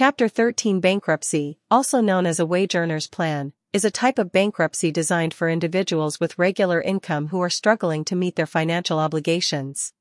Chapter 13 Bankruptcy, also known as a wage earner's plan, is a type of bankruptcy designed for individuals with regular income who are struggling to meet their financial obligations.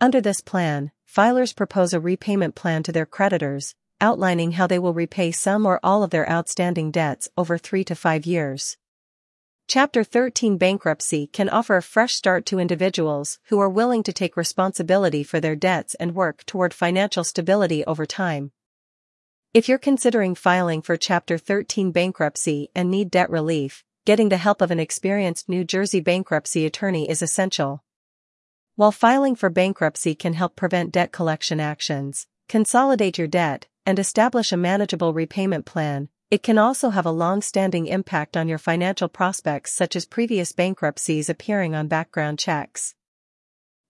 Under this plan, filers propose a repayment plan to their creditors, outlining how they will repay some or all of their outstanding debts over three to five years. Chapter 13 Bankruptcy can offer a fresh start to individuals who are willing to take responsibility for their debts and work toward financial stability over time. If you're considering filing for Chapter 13 bankruptcy and need debt relief, getting the help of an experienced New Jersey bankruptcy attorney is essential. While filing for bankruptcy can help prevent debt collection actions, consolidate your debt, and establish a manageable repayment plan, it can also have a long-standing impact on your financial prospects such as previous bankruptcies appearing on background checks.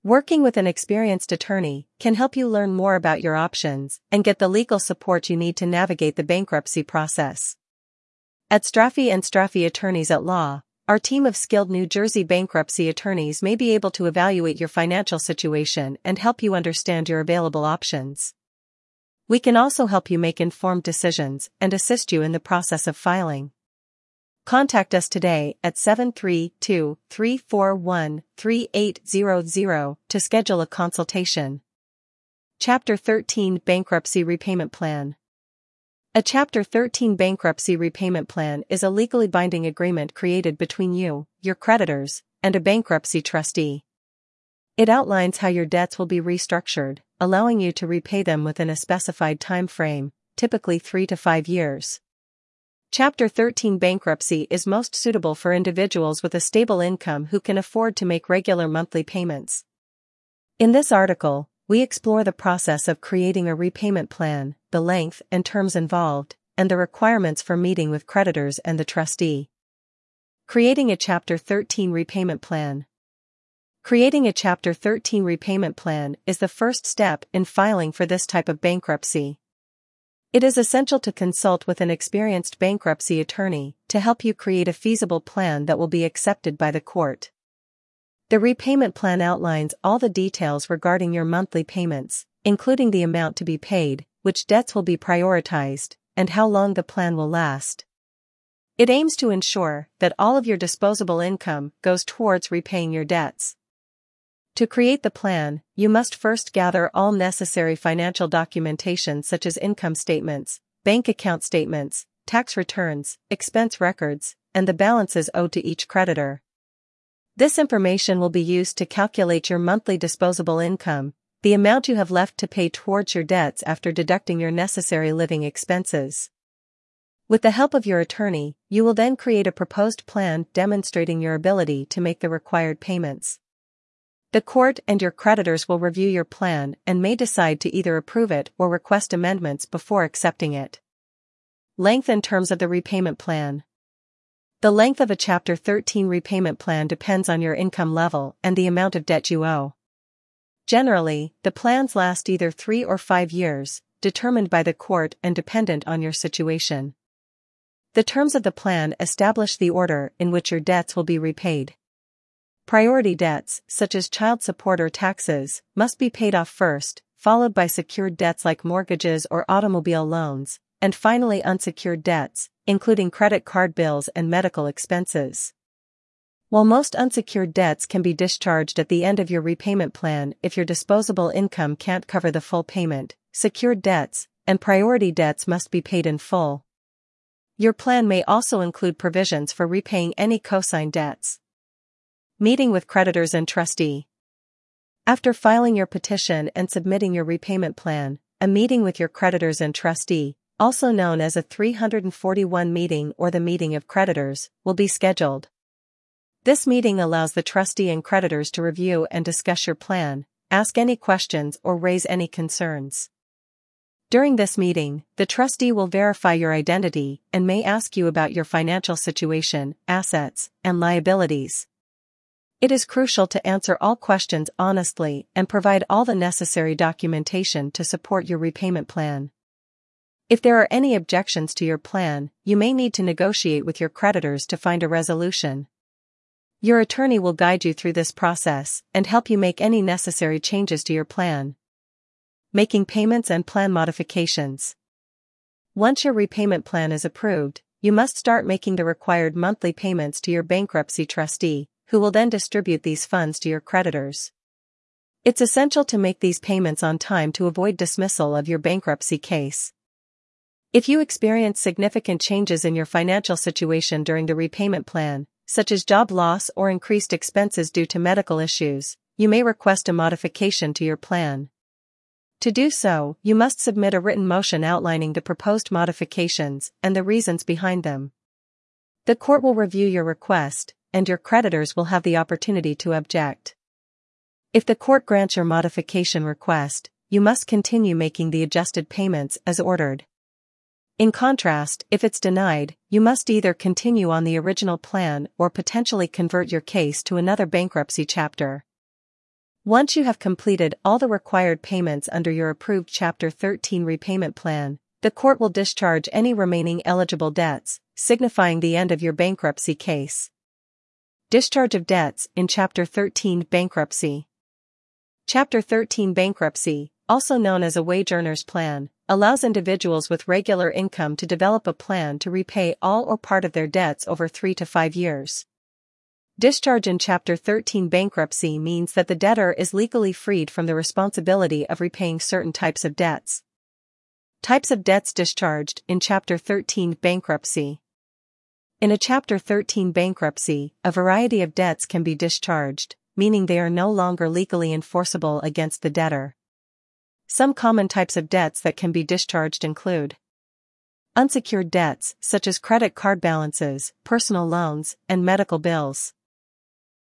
Working with an experienced attorney can help you learn more about your options and get the legal support you need to navigate the bankruptcy process. At Straffi and Straffi Attorneys at Law, our team of skilled New Jersey bankruptcy attorneys may be able to evaluate your financial situation and help you understand your available options. We can also help you make informed decisions and assist you in the process of filing. Contact us today at 732-341-3800 to schedule a consultation. Chapter 13 Bankruptcy Repayment Plan A Chapter 13 bankruptcy repayment plan is a legally binding agreement created between you, your creditors, and a bankruptcy trustee. It outlines how your debts will be restructured, allowing you to repay them within a specified time frame, typically 3 to 5 years. Chapter 13 Bankruptcy is most suitable for individuals with a stable income who can afford to make regular monthly payments. In this article, we explore the process of creating a repayment plan, the length and terms involved, and the requirements for meeting with creditors and the trustee. Creating a Chapter 13 repayment plan. Creating a Chapter 13 repayment plan is the first step in filing for this type of bankruptcy. It is essential to consult with an experienced bankruptcy attorney to help you create a feasible plan that will be accepted by the court. The repayment plan outlines all the details regarding your monthly payments, including the amount to be paid, which debts will be prioritized, and how long the plan will last. It aims to ensure that all of your disposable income goes towards repaying your debts. To create the plan, you must first gather all necessary financial documentation such as income statements, bank account statements, tax returns, expense records, and the balances owed to each creditor. This information will be used to calculate your monthly disposable income, the amount you have left to pay towards your debts after deducting your necessary living expenses. With the help of your attorney, you will then create a proposed plan demonstrating your ability to make the required payments. The court and your creditors will review your plan and may decide to either approve it or request amendments before accepting it. Length and terms of the repayment plan. The length of a Chapter 13 repayment plan depends on your income level and the amount of debt you owe. Generally, the plans last either three or five years, determined by the court and dependent on your situation. The terms of the plan establish the order in which your debts will be repaid. Priority debts, such as child support or taxes, must be paid off first, followed by secured debts like mortgages or automobile loans, and finally unsecured debts, including credit card bills and medical expenses. While most unsecured debts can be discharged at the end of your repayment plan if your disposable income can't cover the full payment, secured debts and priority debts must be paid in full. Your plan may also include provisions for repaying any cosign debts. Meeting with creditors and trustee. After filing your petition and submitting your repayment plan, a meeting with your creditors and trustee, also known as a 341 meeting or the meeting of creditors, will be scheduled. This meeting allows the trustee and creditors to review and discuss your plan, ask any questions or raise any concerns. During this meeting, the trustee will verify your identity and may ask you about your financial situation, assets, and liabilities. It is crucial to answer all questions honestly and provide all the necessary documentation to support your repayment plan. If there are any objections to your plan, you may need to negotiate with your creditors to find a resolution. Your attorney will guide you through this process and help you make any necessary changes to your plan. Making payments and plan modifications. Once your repayment plan is approved, you must start making the required monthly payments to your bankruptcy trustee, who will then distribute these funds to your creditors. It's essential to make these payments on time to avoid dismissal of your bankruptcy case. If you experience significant changes in your financial situation during the repayment plan, such as job loss or increased expenses due to medical issues, you may request a modification to your plan. To do so, you must submit a written motion outlining the proposed modifications and the reasons behind them. The court will review your request, and your creditors will have the opportunity to object. If the court grants your modification request, you must continue making the adjusted payments as ordered. In contrast, if it's denied, you must either continue on the original plan or potentially convert your case to another bankruptcy chapter. Once you have completed all the required payments under your approved Chapter 13 repayment plan, the court will discharge any remaining eligible debts, signifying the end of your bankruptcy case. Discharge of debts in Chapter 13 Bankruptcy. Chapter 13 Bankruptcy, also known as a wage earner's plan, allows individuals with regular income to develop a plan to repay all or part of their debts over three to five years. Discharge in Chapter 13 bankruptcy means that the debtor is legally freed from the responsibility of repaying certain types of debts. Types of debts discharged in Chapter 13 bankruptcy. In a Chapter 13 bankruptcy, a variety of debts can be discharged, meaning they are no longer legally enforceable against the debtor. Some common types of debts that can be discharged include unsecured debts, such as credit card balances, personal loans, and medical bills.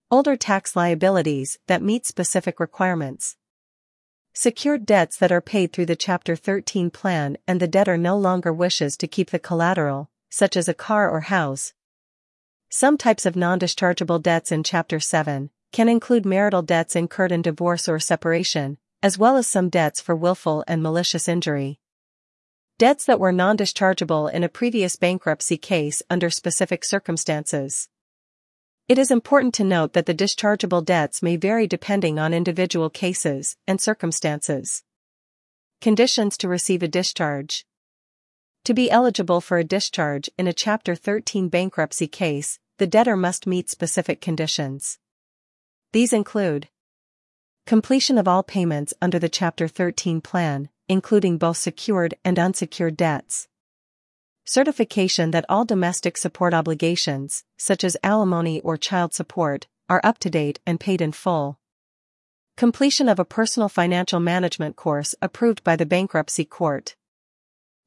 Older tax liabilities that meet specific requirements. Secured debts that are paid through the Chapter 13 plan and the debtor no longer wishes to keep the collateral, such as a car or house. Some types of non-dischargeable debts in Chapter 7 can include marital debts incurred in divorce or separation, as well as some debts for willful and malicious injury. Debts that were non-dischargeable in a previous bankruptcy case under specific circumstances. It is important to note that the dischargeable debts may vary depending on individual cases and circumstances. Conditions to receive a discharge. To be eligible for a discharge in a Chapter 13 bankruptcy case, the debtor must meet specific conditions. These include Completion of all payments under the Chapter 13 plan, including both secured and unsecured debts. Certification that all domestic support obligations, such as alimony or child support, are up to date and paid in full. Completion of a personal financial management course approved by the bankruptcy court.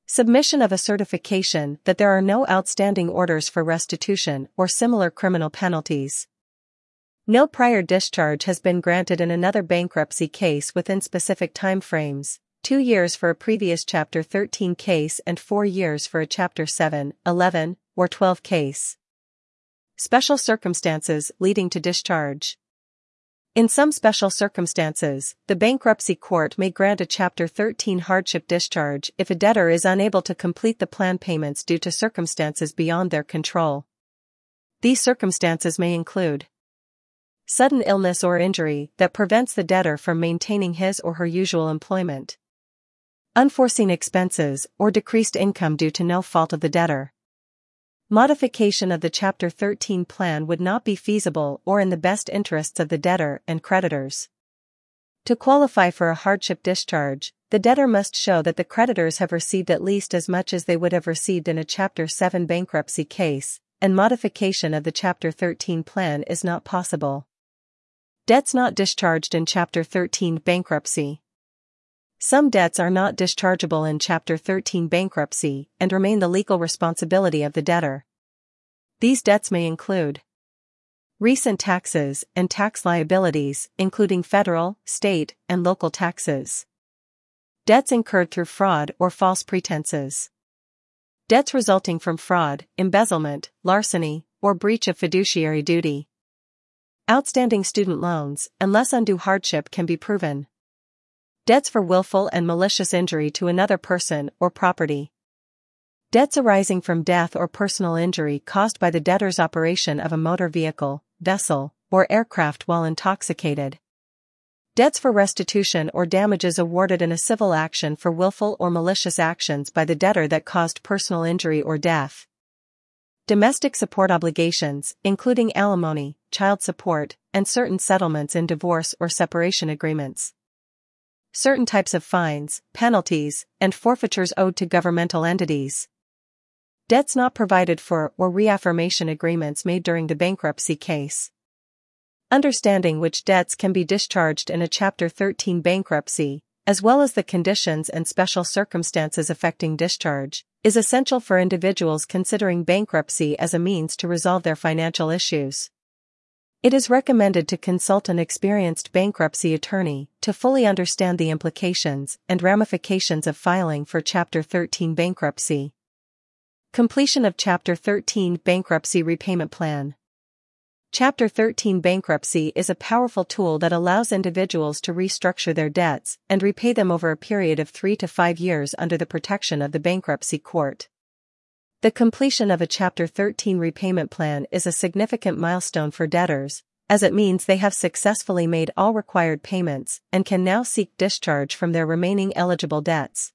Submission of a certification that there are no outstanding orders for restitution or similar criminal penalties. No prior discharge has been granted in another bankruptcy case within specific timeframes, two years for a previous Chapter 13 case and four years for a Chapter 7, 11, or 12 case. Special circumstances leading to discharge. In some special circumstances, the bankruptcy court may grant a Chapter 13 hardship discharge if a debtor is unable to complete the plan payments due to circumstances beyond their control. These circumstances may include sudden illness or injury that prevents the debtor from maintaining his or her usual employment. Unforeseen expenses or decreased income due to no fault of the debtor. Modification of the Chapter 13 plan would not be feasible or in the best interests of the debtor and creditors. To qualify for a hardship discharge, the debtor must show that the creditors have received at least as much as they would have received in a Chapter 7 bankruptcy case, and modification of the Chapter 13 plan is not possible. Debts not discharged in Chapter 13 Bankruptcy. Some debts are not dischargeable in Chapter 13 bankruptcy and remain the legal responsibility of the debtor. These debts may include recent taxes and tax liabilities, including federal, state, and local taxes, debts incurred through fraud or false pretenses, debts resulting from fraud, embezzlement, larceny, or breach of fiduciary duty. Outstanding student loans, unless undue hardship can be proven. Debts for willful and malicious injury to another person or property. Debts arising from death or personal injury caused by the debtor's operation of a motor vehicle, vessel, or aircraft while intoxicated. Debts for restitution or damages awarded in a civil action for willful or malicious actions by the debtor that caused personal injury or death. Domestic support obligations, including alimony, child support, and certain settlements in divorce or separation agreements. Certain types of fines, penalties, and forfeitures owed to governmental entities. Debts not provided for or reaffirmation agreements made during the bankruptcy case. Understanding which debts can be discharged in a Chapter 13 bankruptcy, as well as the conditions and special circumstances affecting discharge, is essential for individuals considering bankruptcy as a means to resolve their financial issues. It is recommended to consult an experienced bankruptcy attorney to fully understand the implications and ramifications of filing for Chapter 13 bankruptcy. Completion of Chapter 13 Bankruptcy Repayment Plan Chapter 13 Bankruptcy is a powerful tool that allows individuals to restructure their debts and repay them over a period of three to five years under the protection of the bankruptcy court. The completion of a Chapter 13 repayment plan is a significant milestone for debtors, as it means they have successfully made all required payments and can now seek discharge from their remaining eligible debts.